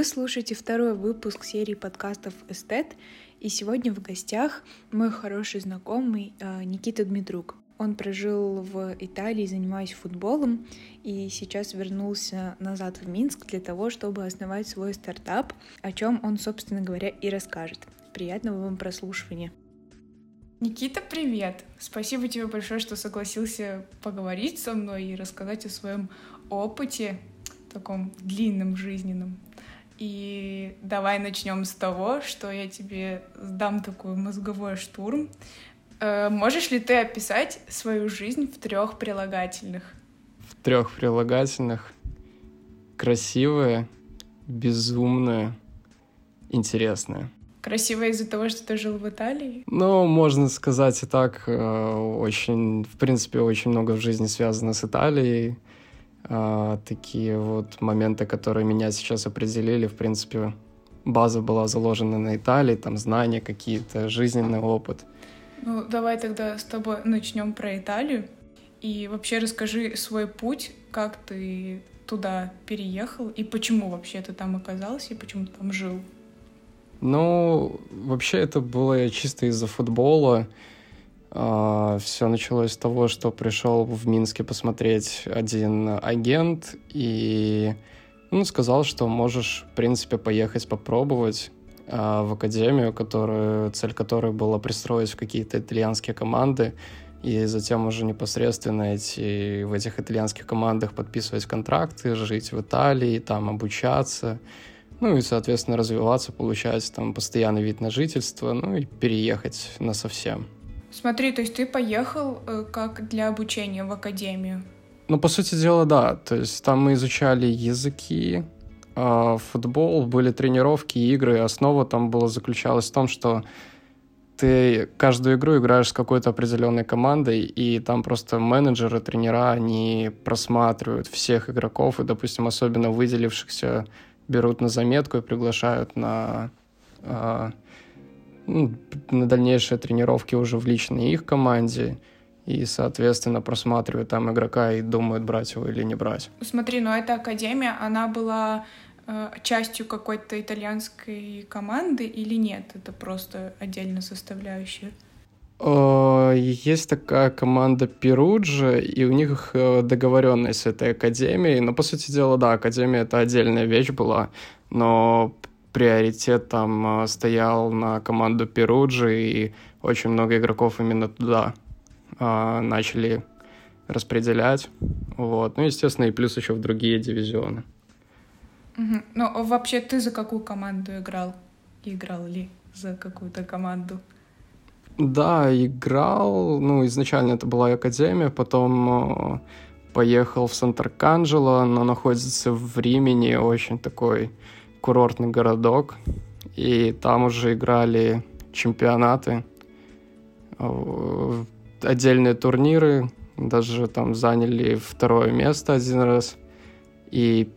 Вы слушаете второй выпуск серии подкастов «Эстет», и сегодня в гостях мой хороший знакомый э, Никита Дмитрук. Он прожил в Италии, занимаясь футболом, и сейчас вернулся назад в Минск для того, чтобы основать свой стартап, о чем он, собственно говоря, и расскажет. Приятного вам прослушивания. Никита, привет! Спасибо тебе большое, что согласился поговорить со мной и рассказать о своем опыте, таком длинном жизненном. И давай начнем с того, что я тебе дам такой мозговой штурм. Э, можешь ли ты описать свою жизнь в трех прилагательных? В трех прилагательных красивая, безумная, интересная. Красивая из-за того, что ты жил в Италии? Ну, можно сказать и так. Э, очень, в принципе, очень много в жизни связано с Италией а, такие вот моменты, которые меня сейчас определили, в принципе, база была заложена на Италии, там знания какие-то, жизненный опыт. Ну, давай тогда с тобой начнем про Италию. И вообще расскажи свой путь, как ты туда переехал и почему вообще ты там оказался и почему ты там жил. Ну, вообще это было чисто из-за футбола. А, Все началось с того, что пришел в Минске посмотреть один агент и ну, сказал, что можешь, в принципе, поехать попробовать а, в академию, которую, цель которой была пристроить в какие-то итальянские команды и затем уже непосредственно эти, в этих итальянских командах подписывать контракты, жить в Италии, там обучаться, ну и, соответственно, развиваться, получать там постоянный вид на жительство, ну и переехать на совсем. Смотри, то есть ты поехал э, как для обучения в академию? Ну, по сути дела, да. То есть там мы изучали языки, э, футбол, были тренировки, игры. Основа там была заключалась в том, что ты каждую игру играешь с какой-то определенной командой, и там просто менеджеры, тренера, они просматривают всех игроков, и, допустим, особенно выделившихся берут на заметку и приглашают на э, на дальнейшие тренировки уже в личной их команде и, соответственно, просматривают там игрока и думают, брать его или не брать. Смотри, но эта академия, она была э, частью какой-то итальянской команды или нет? Это просто отдельно составляющая? Э, есть такая команда Перуджа, и у них э, договоренность с этой академией. Но, по сути дела, да, академия — это отдельная вещь была, но приоритет там э, стоял на команду Перуджи, и очень много игроков именно туда а, начали распределять. Вот. Ну, естественно, и плюс еще в другие дивизионы. Угу. Ну, вообще ты за какую команду играл? Играл ли за какую-то команду? Да, играл. Ну, изначально это была Академия, потом э, поехал в Сантарканджело, но находится в Римени, очень такой курортный городок, и там уже играли чемпионаты, э, отдельные турниры, даже там заняли второе место один раз, и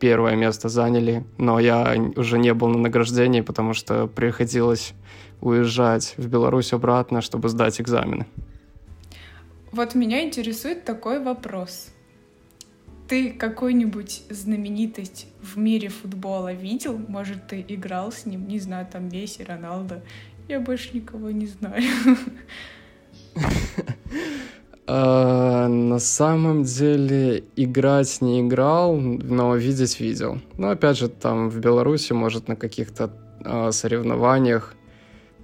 первое место заняли, но я уже не был на награждении, потому что приходилось уезжать в Беларусь обратно, чтобы сдать экзамены. Вот меня интересует такой вопрос. Ты какую-нибудь знаменитость в мире футбола видел? Может, ты играл с ним? Не знаю, там Месси, Роналдо. Я больше никого не знаю. А, на самом деле играть не играл, но видеть видел. Но опять же, там в Беларуси, может, на каких-то а, соревнованиях,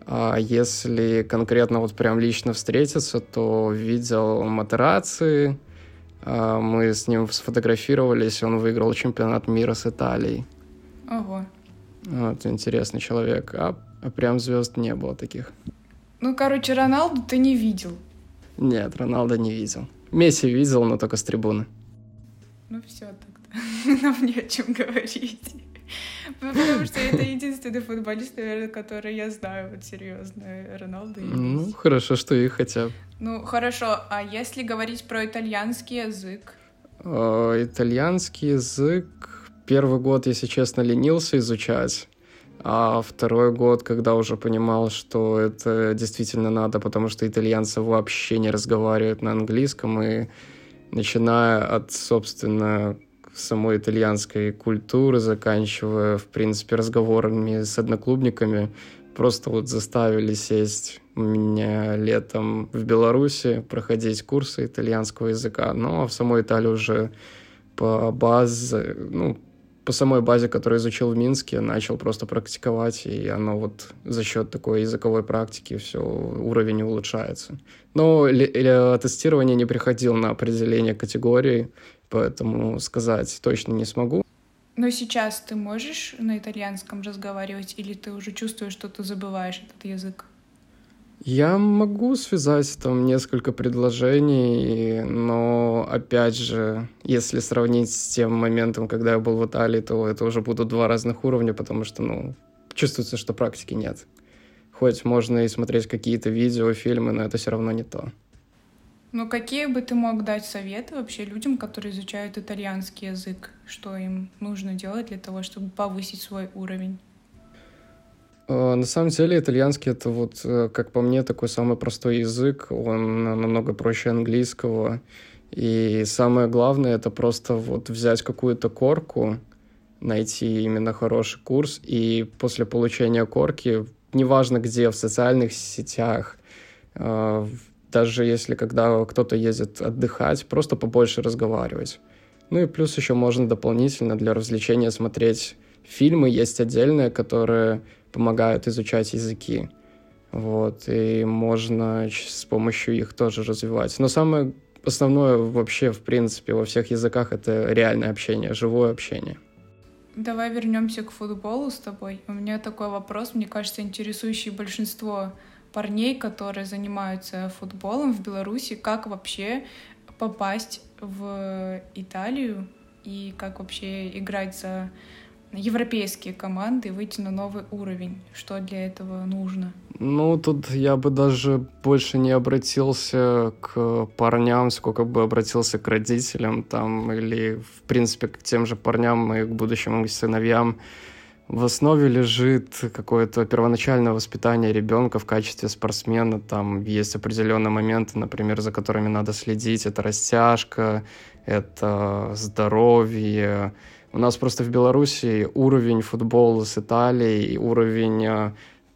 а если конкретно вот прям лично встретиться, то видел Матерации, мы с ним сфотографировались, он выиграл чемпионат мира с Италией. Ого. Вот, интересный человек. А, а прям звезд не было таких. Ну, короче, Роналду ты не видел. Нет, Роналда не видел. Месси видел, но только с трибуны. Ну все тогда. Нам не о чем говорить. Потому что это единственный футболист, наверное, который я знаю, вот серьезно, Роналду и Ну, хорошо, что их хотя бы. Ну, хорошо, а если говорить про итальянский язык? Э, итальянский язык первый год, если честно, ленился изучать. А второй год, когда уже понимал, что это действительно надо, потому что итальянцы вообще не разговаривают на английском, и начиная от, собственно, самой итальянской культуры, заканчивая, в принципе, разговорами с одноклубниками, просто вот заставили сесть меня летом в Беларуси, проходить курсы итальянского языка. Ну, а в самой Италии уже по базе, ну, по самой базе, которую изучил в Минске, начал просто практиковать, и оно вот за счет такой языковой практики все, уровень улучшается. Но тестирование не приходил на определение категории, поэтому сказать точно не смогу. Но сейчас ты можешь на итальянском разговаривать, или ты уже чувствуешь, что ты забываешь этот язык? Я могу связать там несколько предложений, но опять же, если сравнить с тем моментом, когда я был в Италии, то это уже будут два разных уровня, потому что, ну, чувствуется, что практики нет. Хоть можно и смотреть какие-то видео, фильмы, но это все равно не то. Ну, какие бы ты мог дать советы вообще людям, которые изучают итальянский язык? Что им нужно делать для того, чтобы повысить свой уровень? Э, на самом деле итальянский это вот, э, как по мне, такой самый простой язык. Он намного проще английского. И самое главное это просто вот взять какую-то корку, найти именно хороший курс, и после получения корки, неважно где, в социальных сетях, э, даже если когда кто-то ездит отдыхать, просто побольше разговаривать. Ну и плюс еще можно дополнительно для развлечения смотреть фильмы, есть отдельные, которые помогают изучать языки. Вот, и можно с помощью их тоже развивать. Но самое основное вообще, в принципе, во всех языках — это реальное общение, живое общение. Давай вернемся к футболу с тобой. У меня такой вопрос, мне кажется, интересующий большинство парней, которые занимаются футболом в Беларуси. Как вообще попасть в Италию и как вообще играть за европейские команды выйти на новый уровень? Что для этого нужно? Ну, тут я бы даже больше не обратился к парням, сколько бы обратился к родителям там, или, в принципе, к тем же парням и к будущим сыновьям. В основе лежит какое-то первоначальное воспитание ребенка в качестве спортсмена. Там есть определенные моменты, например, за которыми надо следить. Это растяжка, это здоровье, у нас просто в Беларуси уровень футбола с Италией, уровень э,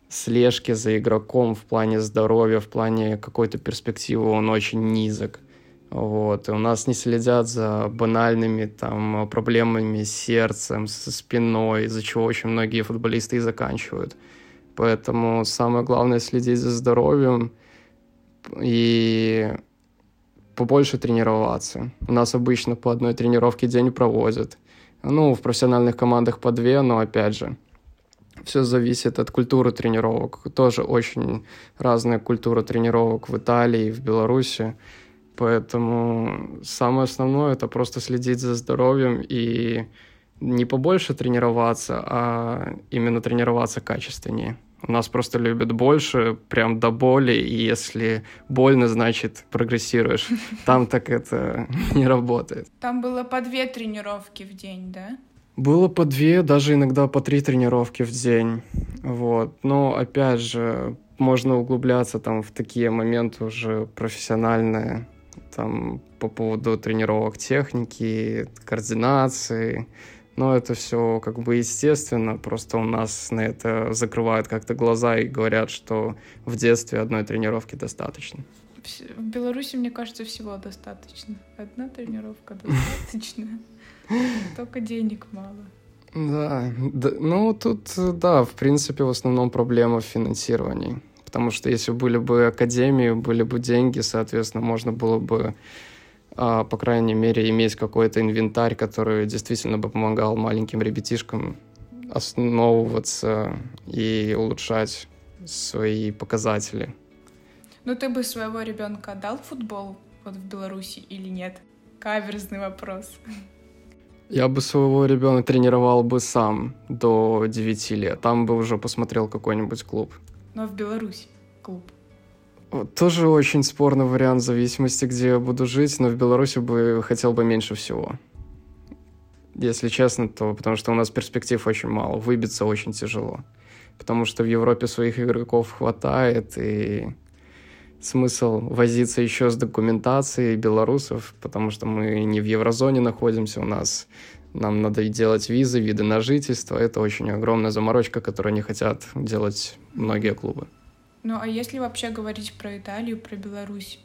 слежки за игроком в плане здоровья, в плане какой-то перспективы, он очень низок. Вот. И у нас не следят за банальными там проблемами с сердцем, со спиной, из-за чего очень многие футболисты и заканчивают. Поэтому самое главное следить за здоровьем и побольше тренироваться. У нас обычно по одной тренировке день проводят. Ну, в профессиональных командах по две, но опять же, все зависит от культуры тренировок. Тоже очень разная культура тренировок в Италии, в Беларуси. Поэтому самое основное это просто следить за здоровьем и не побольше тренироваться, а именно тренироваться качественнее. У нас просто любят больше, прям до боли, и если больно, значит прогрессируешь. Там так это не работает. Там было по две тренировки в день, да? Было по две, даже иногда по три тренировки в день. Вот. Но опять же, можно углубляться там в такие моменты уже профессиональные, там по поводу тренировок техники, координации, но это все как бы естественно, просто у нас на это закрывают как-то глаза и говорят, что в детстве одной тренировки достаточно. В Беларуси, мне кажется, всего достаточно. Одна тренировка достаточно. Только денег мало. Да, да, ну тут, да, в принципе, в основном проблема в финансировании. Потому что если были бы академии, были бы деньги, соответственно, можно было бы а, по крайней мере, иметь какой-то инвентарь, который действительно бы помогал маленьким ребятишкам основываться и улучшать свои показатели. Ну, ты бы своего ребенка отдал футбол вот в Беларуси или нет? Каверзный вопрос. Я бы своего ребенка тренировал бы сам до 9 лет. Там бы уже посмотрел какой-нибудь клуб. Но в Беларуси клуб. Тоже очень спорный вариант в зависимости, где я буду жить, но в Беларуси бы хотел бы меньше всего. Если честно, то потому что у нас перспектив очень мало, выбиться очень тяжело. Потому что в Европе своих игроков хватает, и смысл возиться еще с документацией белорусов, потому что мы не в еврозоне находимся, у нас нам надо делать визы, виды на жительство. Это очень огромная заморочка, которую не хотят делать многие клубы. Ну а если вообще говорить про Италию, про Беларусь,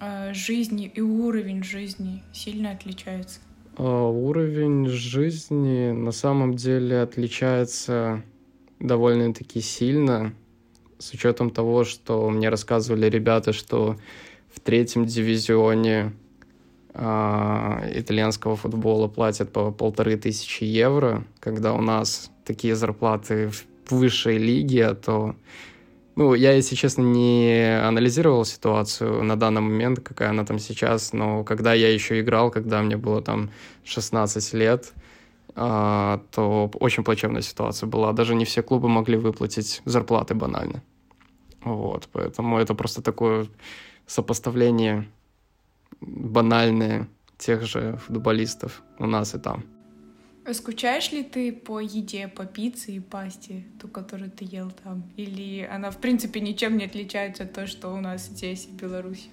э, жизни и уровень жизни сильно отличается? А, уровень жизни на самом деле отличается довольно-таки сильно, с учетом того, что мне рассказывали ребята, что в третьем дивизионе итальянского футбола платят по полторы тысячи евро, когда у нас такие зарплаты в высшей лиге, то ну, я, если честно, не анализировал ситуацию на данный момент, какая она там сейчас, но когда я еще играл, когда мне было там 16 лет, а, то очень плачевная ситуация была. Даже не все клубы могли выплатить зарплаты банально. Вот, поэтому это просто такое сопоставление банальное тех же футболистов у нас и там. Скучаешь ли ты по еде, по пицце и пасте, ту, которую ты ел там? Или она, в принципе, ничем не отличается от того, что у нас здесь, в Беларуси?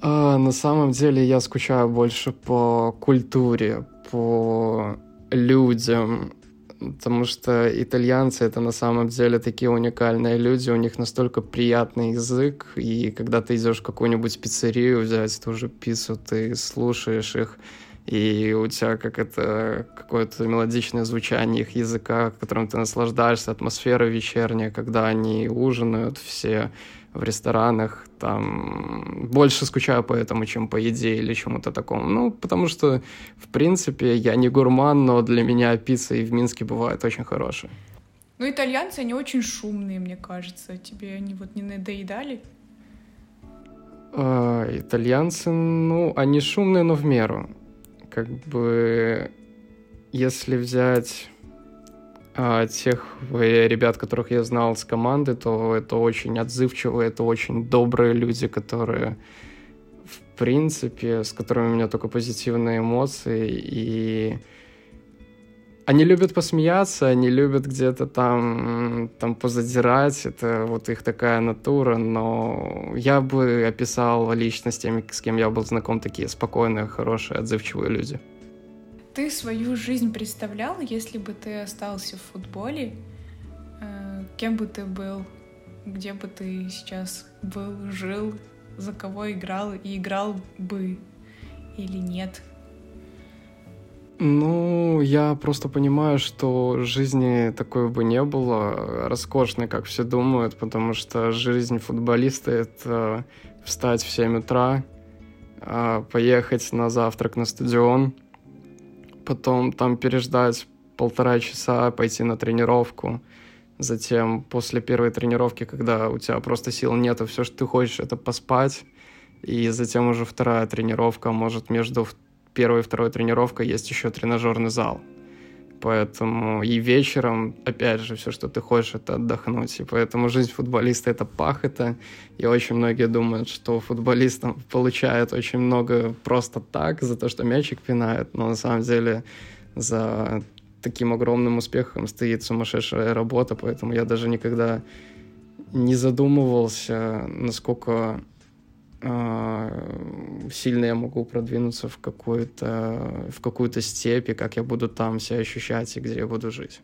А, на самом деле я скучаю больше по культуре, по людям, потому что итальянцы это на самом деле такие уникальные люди, у них настолько приятный язык, и когда ты идешь в какую-нибудь пиццерию взять ту же пиццу, ты слушаешь их, и у тебя как это какое-то мелодичное звучание их языка, которым ты наслаждаешься, атмосфера вечерняя, когда они ужинают все в ресторанах, там больше скучаю по этому, чем по еде или чему-то такому. Ну, потому что, в принципе, я не гурман, но для меня пицца и в Минске бывает очень хорошая. Ну, итальянцы, они очень шумные, мне кажется. Тебе они вот не надоедали? А, итальянцы, ну, они шумные, но в меру как бы если взять а, тех ребят, которых я знал с команды, то это очень отзывчивые, это очень добрые люди, которые в принципе, с которыми у меня только позитивные эмоции, и они любят посмеяться, они любят где-то там, там позадирать, это вот их такая натура, но я бы описал личность теми, с кем я был знаком, такие спокойные, хорошие, отзывчивые люди. Ты свою жизнь представлял, если бы ты остался в футболе? Э, кем бы ты был? Где бы ты сейчас был, жил? За кого играл? И играл бы или нет? Ну, я просто понимаю, что жизни такой бы не было, роскошной, как все думают, потому что жизнь футболиста — это встать в 7 утра, а, поехать на завтрак на стадион, потом там переждать полтора часа, пойти на тренировку, затем после первой тренировки, когда у тебя просто сил нету, все, что ты хочешь, это поспать, и затем уже вторая тренировка, может, между первой и второй тренировкой есть еще тренажерный зал. Поэтому и вечером, опять же, все, что ты хочешь, это отдохнуть. И поэтому жизнь футболиста — это пахота. И очень многие думают, что футболистам получают очень много просто так, за то, что мячик пинает. Но на самом деле за таким огромным успехом стоит сумасшедшая работа. Поэтому я даже никогда не задумывался, насколько сильно я могу продвинуться в какую-то в какую-то степь, как я буду там себя ощущать и где я буду жить.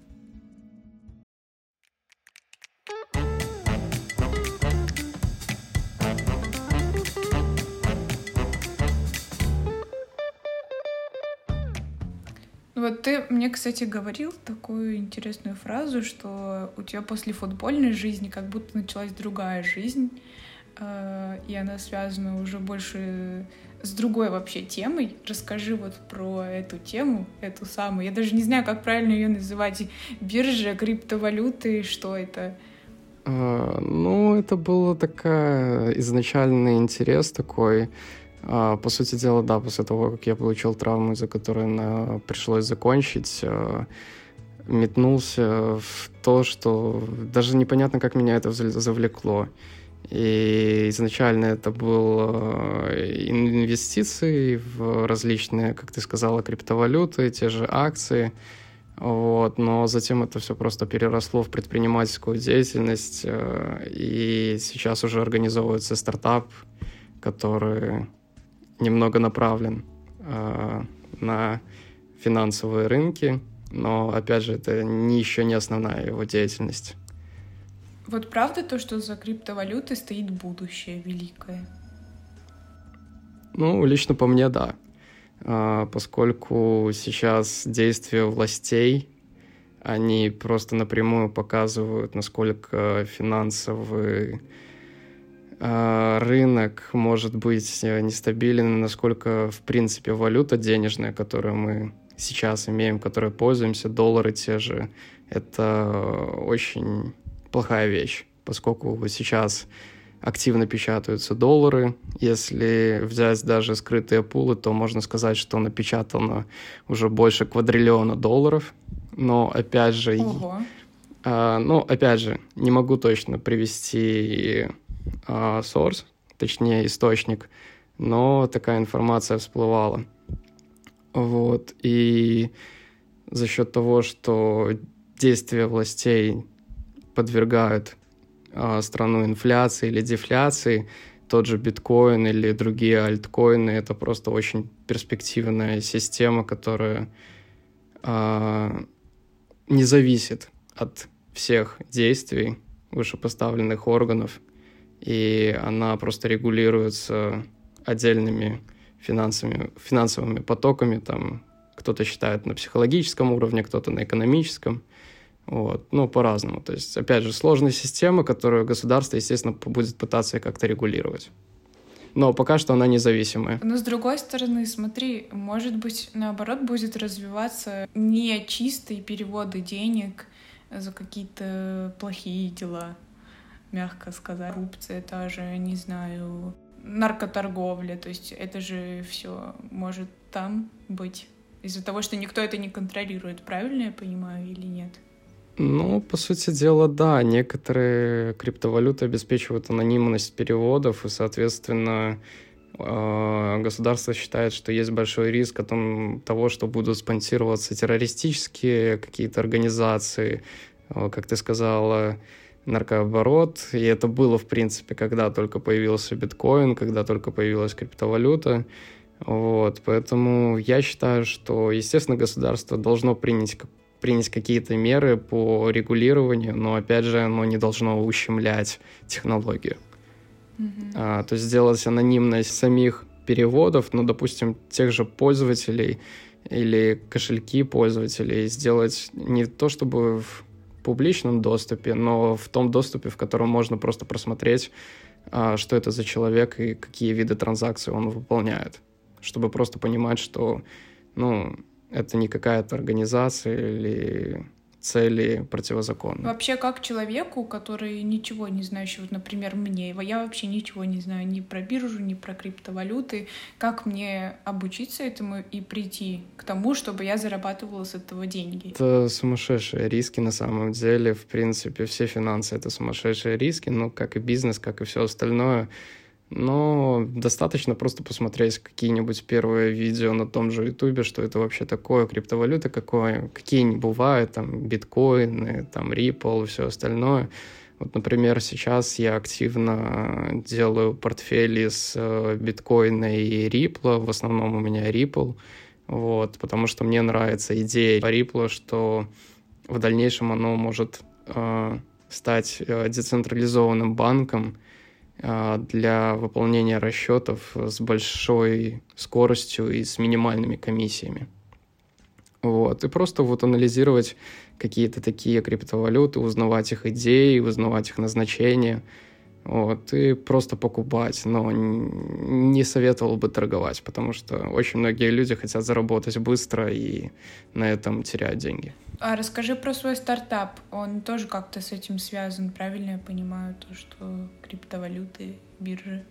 Вот ты мне, кстати, говорил такую интересную фразу, что у тебя после футбольной жизни как будто началась другая жизнь, и она связана уже больше с другой вообще темой. Расскажи вот про эту тему, эту самую. Я даже не знаю, как правильно ее называть. Биржа, криптовалюты, что это? А, ну, это был такая изначальный интерес такой. А, по сути дела, да, после того, как я получил травму, из-за которой пришлось закончить, а, метнулся в то, что даже непонятно, как меня это завлекло. И изначально это был э, инвестиции в различные, как ты сказала, криптовалюты, те же акции. Вот, но затем это все просто переросло в предпринимательскую деятельность, э, и сейчас уже организовывается стартап, который немного направлен э, на финансовые рынки, но, опять же, это еще не основная его деятельность. Вот правда то, что за криптовалютой стоит будущее великое? Ну, лично по мне, да. А, поскольку сейчас действия властей, они просто напрямую показывают, насколько финансовый а, рынок может быть нестабилен, насколько, в принципе, валюта денежная, которую мы сейчас имеем, которой пользуемся, доллары те же, это очень плохая вещь, поскольку сейчас активно печатаются доллары. Если взять даже скрытые пулы, то можно сказать, что напечатано уже больше квадриллиона долларов. Но опять же, Ого. а, ну опять же, не могу точно привести а, source, точнее источник, но такая информация всплывала. Вот и за счет того, что действия властей подвергают а, страну инфляции или дефляции, тот же биткоин или другие альткоины, это просто очень перспективная система, которая а, не зависит от всех действий вышепоставленных органов, и она просто регулируется отдельными финансовыми, финансовыми потоками, там кто-то считает на психологическом уровне, кто-то на экономическом – вот. Ну, по-разному. То есть, опять же, сложная система, которую государство, естественно, будет пытаться как-то регулировать. Но пока что она независимая. Но с другой стороны, смотри, может быть, наоборот, будет развиваться не чистые переводы денег за какие-то плохие дела, мягко сказать. Коррупция та же, не знаю, наркоторговля. То есть это же все может там быть из-за того, что никто это не контролирует. Правильно я понимаю или нет? Ну, по сути дела, да. Некоторые криптовалюты обеспечивают анонимность переводов, и, соответственно, а, государство считает, что есть большой риск о том, того, что будут спонсироваться террористические какие-то организации, а, как ты сказала, наркооборот. И это было, в принципе, когда только появился биткоин, когда только появилась криптовалюта. Вот, поэтому я считаю, что, естественно, государство должно принять принять какие-то меры по регулированию, но опять же оно не должно ущемлять технологию. Mm-hmm. А, то есть сделать анонимность самих переводов, ну, допустим, тех же пользователей или кошельки пользователей сделать не то чтобы в публичном доступе, но в том доступе, в котором можно просто просмотреть, а, что это за человек и какие виды транзакций он выполняет, чтобы просто понимать, что, ну, это не какая-то организация или цели противозаконны. Вообще, как человеку, который ничего не знающий, вот, например, мне, я вообще ничего не знаю ни про биржу, ни про криптовалюты, как мне обучиться этому и прийти к тому, чтобы я зарабатывала с этого деньги? Это сумасшедшие риски на самом деле. В принципе, все финансы — это сумасшедшие риски, но как и бизнес, как и все остальное — но достаточно просто посмотреть какие-нибудь первые видео на том же Ютубе, что это вообще такое, криптовалюта какое, какие не бывают, там, биткоины, там, Ripple, все остальное. Вот, например, сейчас я активно делаю портфели с э, биткоина и Ripple, в основном у меня Ripple, вот, потому что мне нравится идея Ripple, что в дальнейшем оно может э, стать э, децентрализованным банком, для выполнения расчетов с большой скоростью и с минимальными комиссиями. Вот. И просто вот анализировать какие-то такие криптовалюты, узнавать их идеи, узнавать их назначение, вот, и просто покупать, но не советовал бы торговать, потому что очень многие люди хотят заработать быстро и на этом теряют деньги. А расскажи про свой стартап. Он тоже как-то с этим связан, правильно я понимаю, то, что криптовалюты, биржи?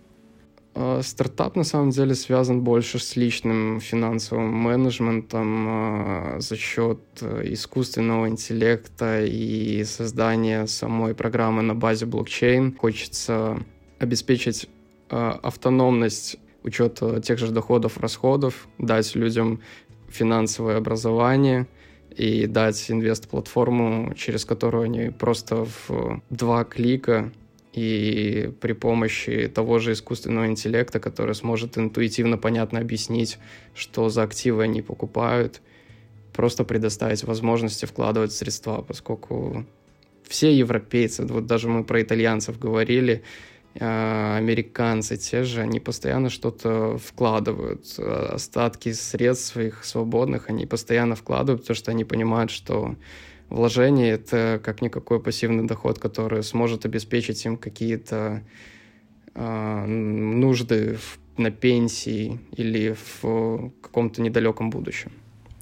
А, стартап на самом деле связан больше с личным финансовым менеджментом а, за счет э, искусственного интеллекта и создания самой программы на базе блокчейн. Хочется обеспечить а, автономность учета тех же доходов, расходов, дать людям финансовое образование и дать инвест-платформу, через которую они просто в два клика и при помощи того же искусственного интеллекта, который сможет интуитивно, понятно объяснить, что за активы они покупают, просто предоставить возможности вкладывать средства, поскольку все европейцы, вот даже мы про итальянцев говорили, а, американцы те же, они постоянно что-то вкладывают. Остатки средств своих свободных они постоянно вкладывают, потому что они понимают, что вложение — это как никакой пассивный доход, который сможет обеспечить им какие-то э, нужды в, на пенсии или в каком-то недалеком будущем.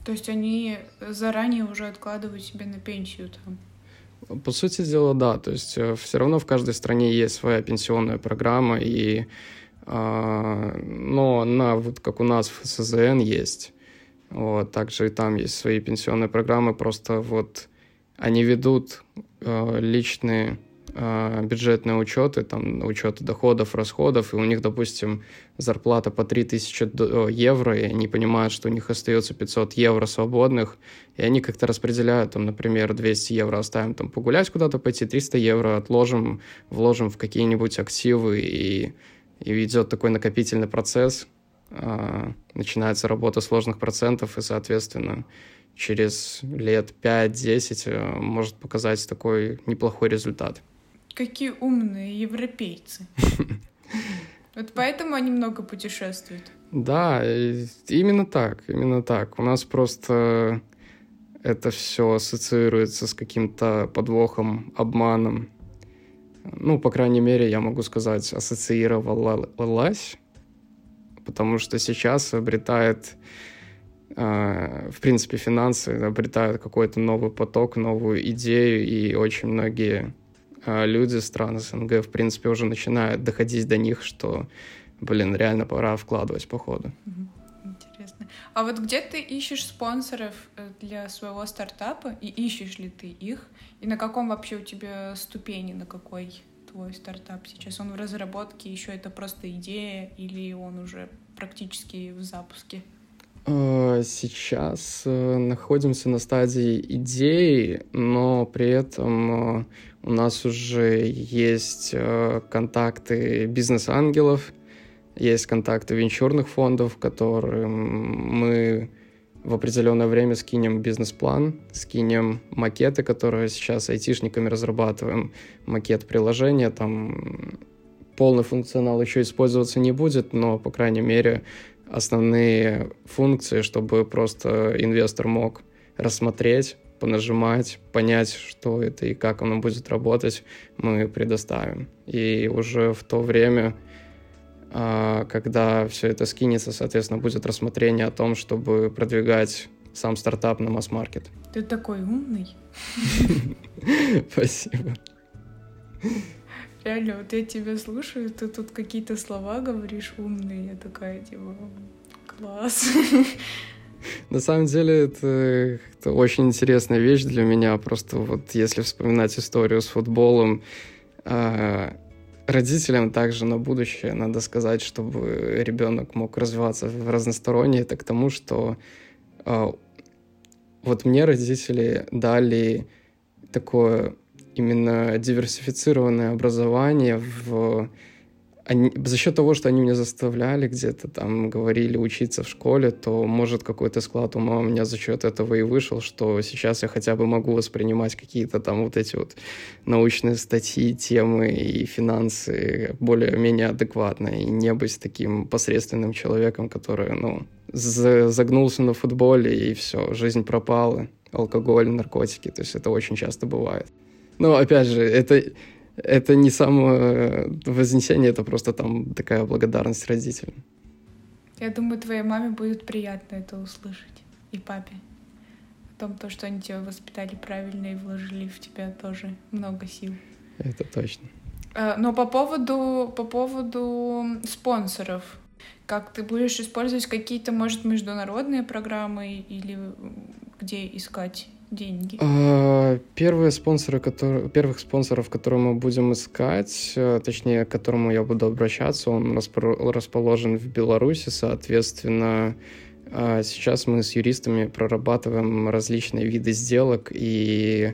То есть они заранее уже откладывают себе на пенсию там? По сути дела, да. То есть э, все равно в каждой стране есть своя пенсионная программа, и, э, но она, вот как у нас в СЗН есть, вот, также и там есть свои пенсионные программы, просто вот они ведут э, личные э, бюджетные учеты, там, учеты доходов, расходов, и у них, допустим, зарплата по 3000 э, евро, и они понимают, что у них остается 500 евро свободных, и они как-то распределяют, там, например, 200 евро оставим там погулять куда-то пойти, 300 евро отложим, вложим в какие-нибудь активы, и, и идет такой накопительный процесс, э, начинается работа сложных процентов, и, соответственно, через лет 5-10 э, может показать такой неплохой результат. Какие умные европейцы. Вот поэтому они много путешествуют. Да, именно так, именно так. У нас просто это все ассоциируется с каким-то подвохом, обманом. Ну, по крайней мере, я могу сказать, ассоциировалась, потому что сейчас обретает в принципе, финансы обретают какой-то новый поток, новую идею, и очень многие а, люди стран СНГ, в принципе, уже начинают доходить до них, что, блин, реально пора вкладывать по ходу. Интересно. А вот где ты ищешь спонсоров э, для своего стартапа, и ищешь ли ты их? И на каком вообще у тебя ступени, на какой твой стартап сейчас? Он в разработке, еще это просто идея, или он уже практически в запуске? Э, сейчас э, находимся на стадии идеи, но при этом э, у нас уже есть контакты бизнес-ангелов, есть контакты венчурных фондов, которым мы в определенное время скинем бизнес-план, скинем макеты, которые сейчас айтишниками разрабатываем, макет приложения, там полный функционал еще использоваться не будет, но, по крайней мере, основные функции, чтобы просто инвестор мог рассмотреть, понажимать, понять, что это и как оно будет работать, мы предоставим. И уже в то время, а, когда все это скинется, соответственно, будет рассмотрение о том, чтобы продвигать сам стартап на масс-маркет. Ты такой умный. Спасибо. Реально, вот я тебя слушаю, ты тут какие-то слова говоришь умные, я такая, типа, класс. На самом деле это, это очень интересная вещь для меня. Просто вот если вспоминать историю с футболом, э, родителям также на будущее надо сказать, чтобы ребенок мог развиваться в разносторонне, это к тому, что э, вот мне родители дали такое именно диверсифицированное образование в они, за счет того, что они меня заставляли где-то там, говорили учиться в школе, то, может, какой-то склад ума у меня за счет этого и вышел, что сейчас я хотя бы могу воспринимать какие-то там вот эти вот научные статьи, темы и финансы более-менее адекватно, и не быть таким посредственным человеком, который, ну, загнулся на футболе, и все, жизнь пропала, алкоголь, наркотики, то есть это очень часто бывает. Но, опять же, это, это не само вознесение, это просто там такая благодарность родителям. Я думаю, твоей маме будет приятно это услышать. И папе. О том, то, что они тебя воспитали правильно и вложили в тебя тоже много сил. Это точно. А, но по поводу, по поводу спонсоров, как ты будешь использовать какие-то, может, международные программы или где искать деньги? А, первые спонсоры, которые, первых спонсоров, которые мы будем искать, э, точнее, к которому я буду обращаться, он расположен в Беларуси, соответственно, А сейчас мы с юристами прорабатываем различные виды сделок и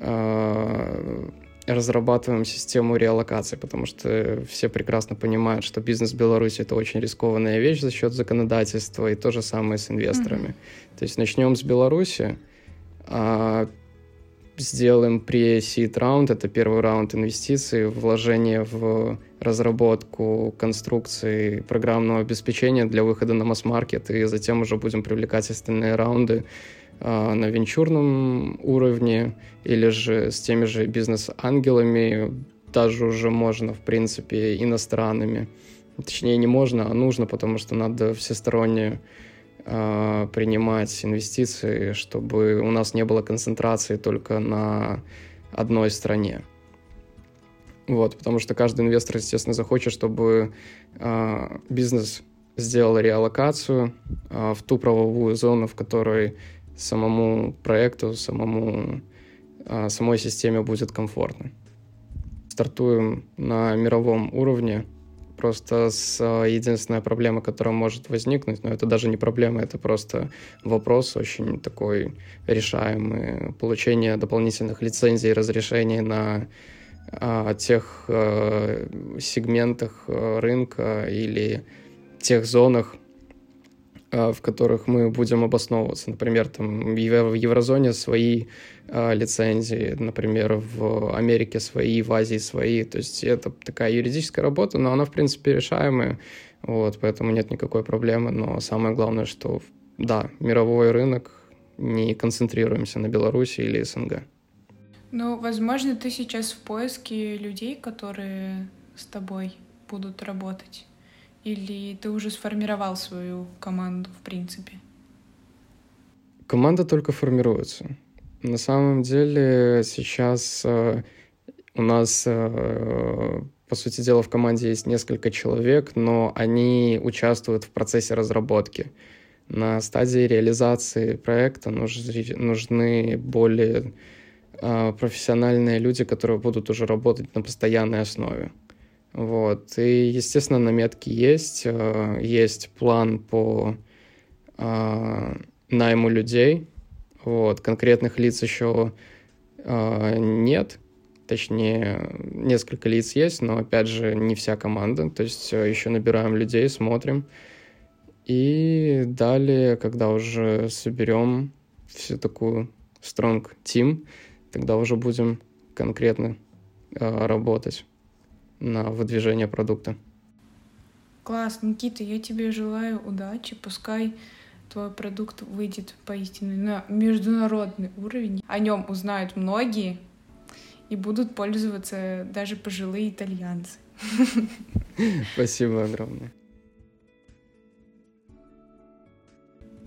а, разрабатываем систему реалокации, потому что все прекрасно понимают, что бизнес в Беларуси это очень рискованная вещь за счет законодательства, и то же самое с инвесторами. Mm-hmm. То есть начнем с Беларуси, а, сделаем pre-seed раунд, это первый раунд инвестиций, вложение в разработку конструкции программного обеспечения для выхода на масс-маркет, и затем уже будем привлекать остальные раунды э, на венчурном уровне или же с теми же бизнес-ангелами, даже уже можно, в принципе, иностранными. Точнее, не можно, а нужно, потому что надо всесторонне принимать инвестиции, чтобы у нас не было концентрации только на одной стране. Вот, потому что каждый инвестор, естественно, захочет, чтобы э, бизнес сделал реалокацию э, в ту правовую зону, в которой самому проекту, самому, э, самой системе будет комфортно. Стартуем на мировом уровне, просто с единственная проблема, которая может возникнуть, но это даже не проблема, это просто вопрос очень такой решаемый. Получение дополнительных лицензий и разрешений на о тех э, сегментах э, рынка или тех зонах, э, в которых мы будем обосновываться. Например, там в еврозоне свои э, лицензии, например, в Америке свои, в Азии свои. То есть это такая юридическая работа, но она, в принципе, решаемая. Вот, поэтому нет никакой проблемы. Но самое главное, что, да, мировой рынок, не концентрируемся на Беларуси или СНГ. Ну, возможно, ты сейчас в поиске людей, которые с тобой будут работать. Или ты уже сформировал свою команду, в принципе? Команда только формируется. На самом деле сейчас э, у нас, э, по сути дела, в команде есть несколько человек, но они участвуют в процессе разработки. На стадии реализации проекта нужны, более а, профессиональные люди, которые будут уже работать на постоянной основе. Вот. И, естественно, наметки есть. А, есть план по а, найму людей. Вот. Конкретных лиц еще нет. Точнее, несколько лиц есть, но, опять же, не вся команда. То есть еще набираем людей, смотрим. И далее, когда уже соберем всю такую strong team, тогда уже будем конкретно э, работать на выдвижение продукта. Класс, Никита, я тебе желаю удачи. Пускай твой продукт выйдет поистине на международный уровень. О нем узнают многие и будут пользоваться даже пожилые итальянцы. Спасибо огромное.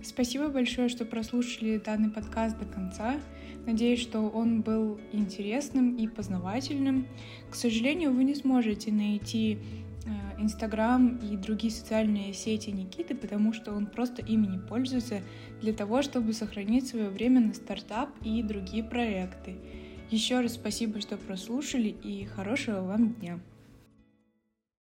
Спасибо большое, что прослушали данный подкаст до конца. Надеюсь, что он был интересным и познавательным. К сожалению, вы не сможете найти э, Инстаграм и другие социальные сети Никиты, потому что он просто ими не пользуется для того, чтобы сохранить свое время на стартап и другие проекты. Еще раз спасибо, что прослушали и хорошего вам дня.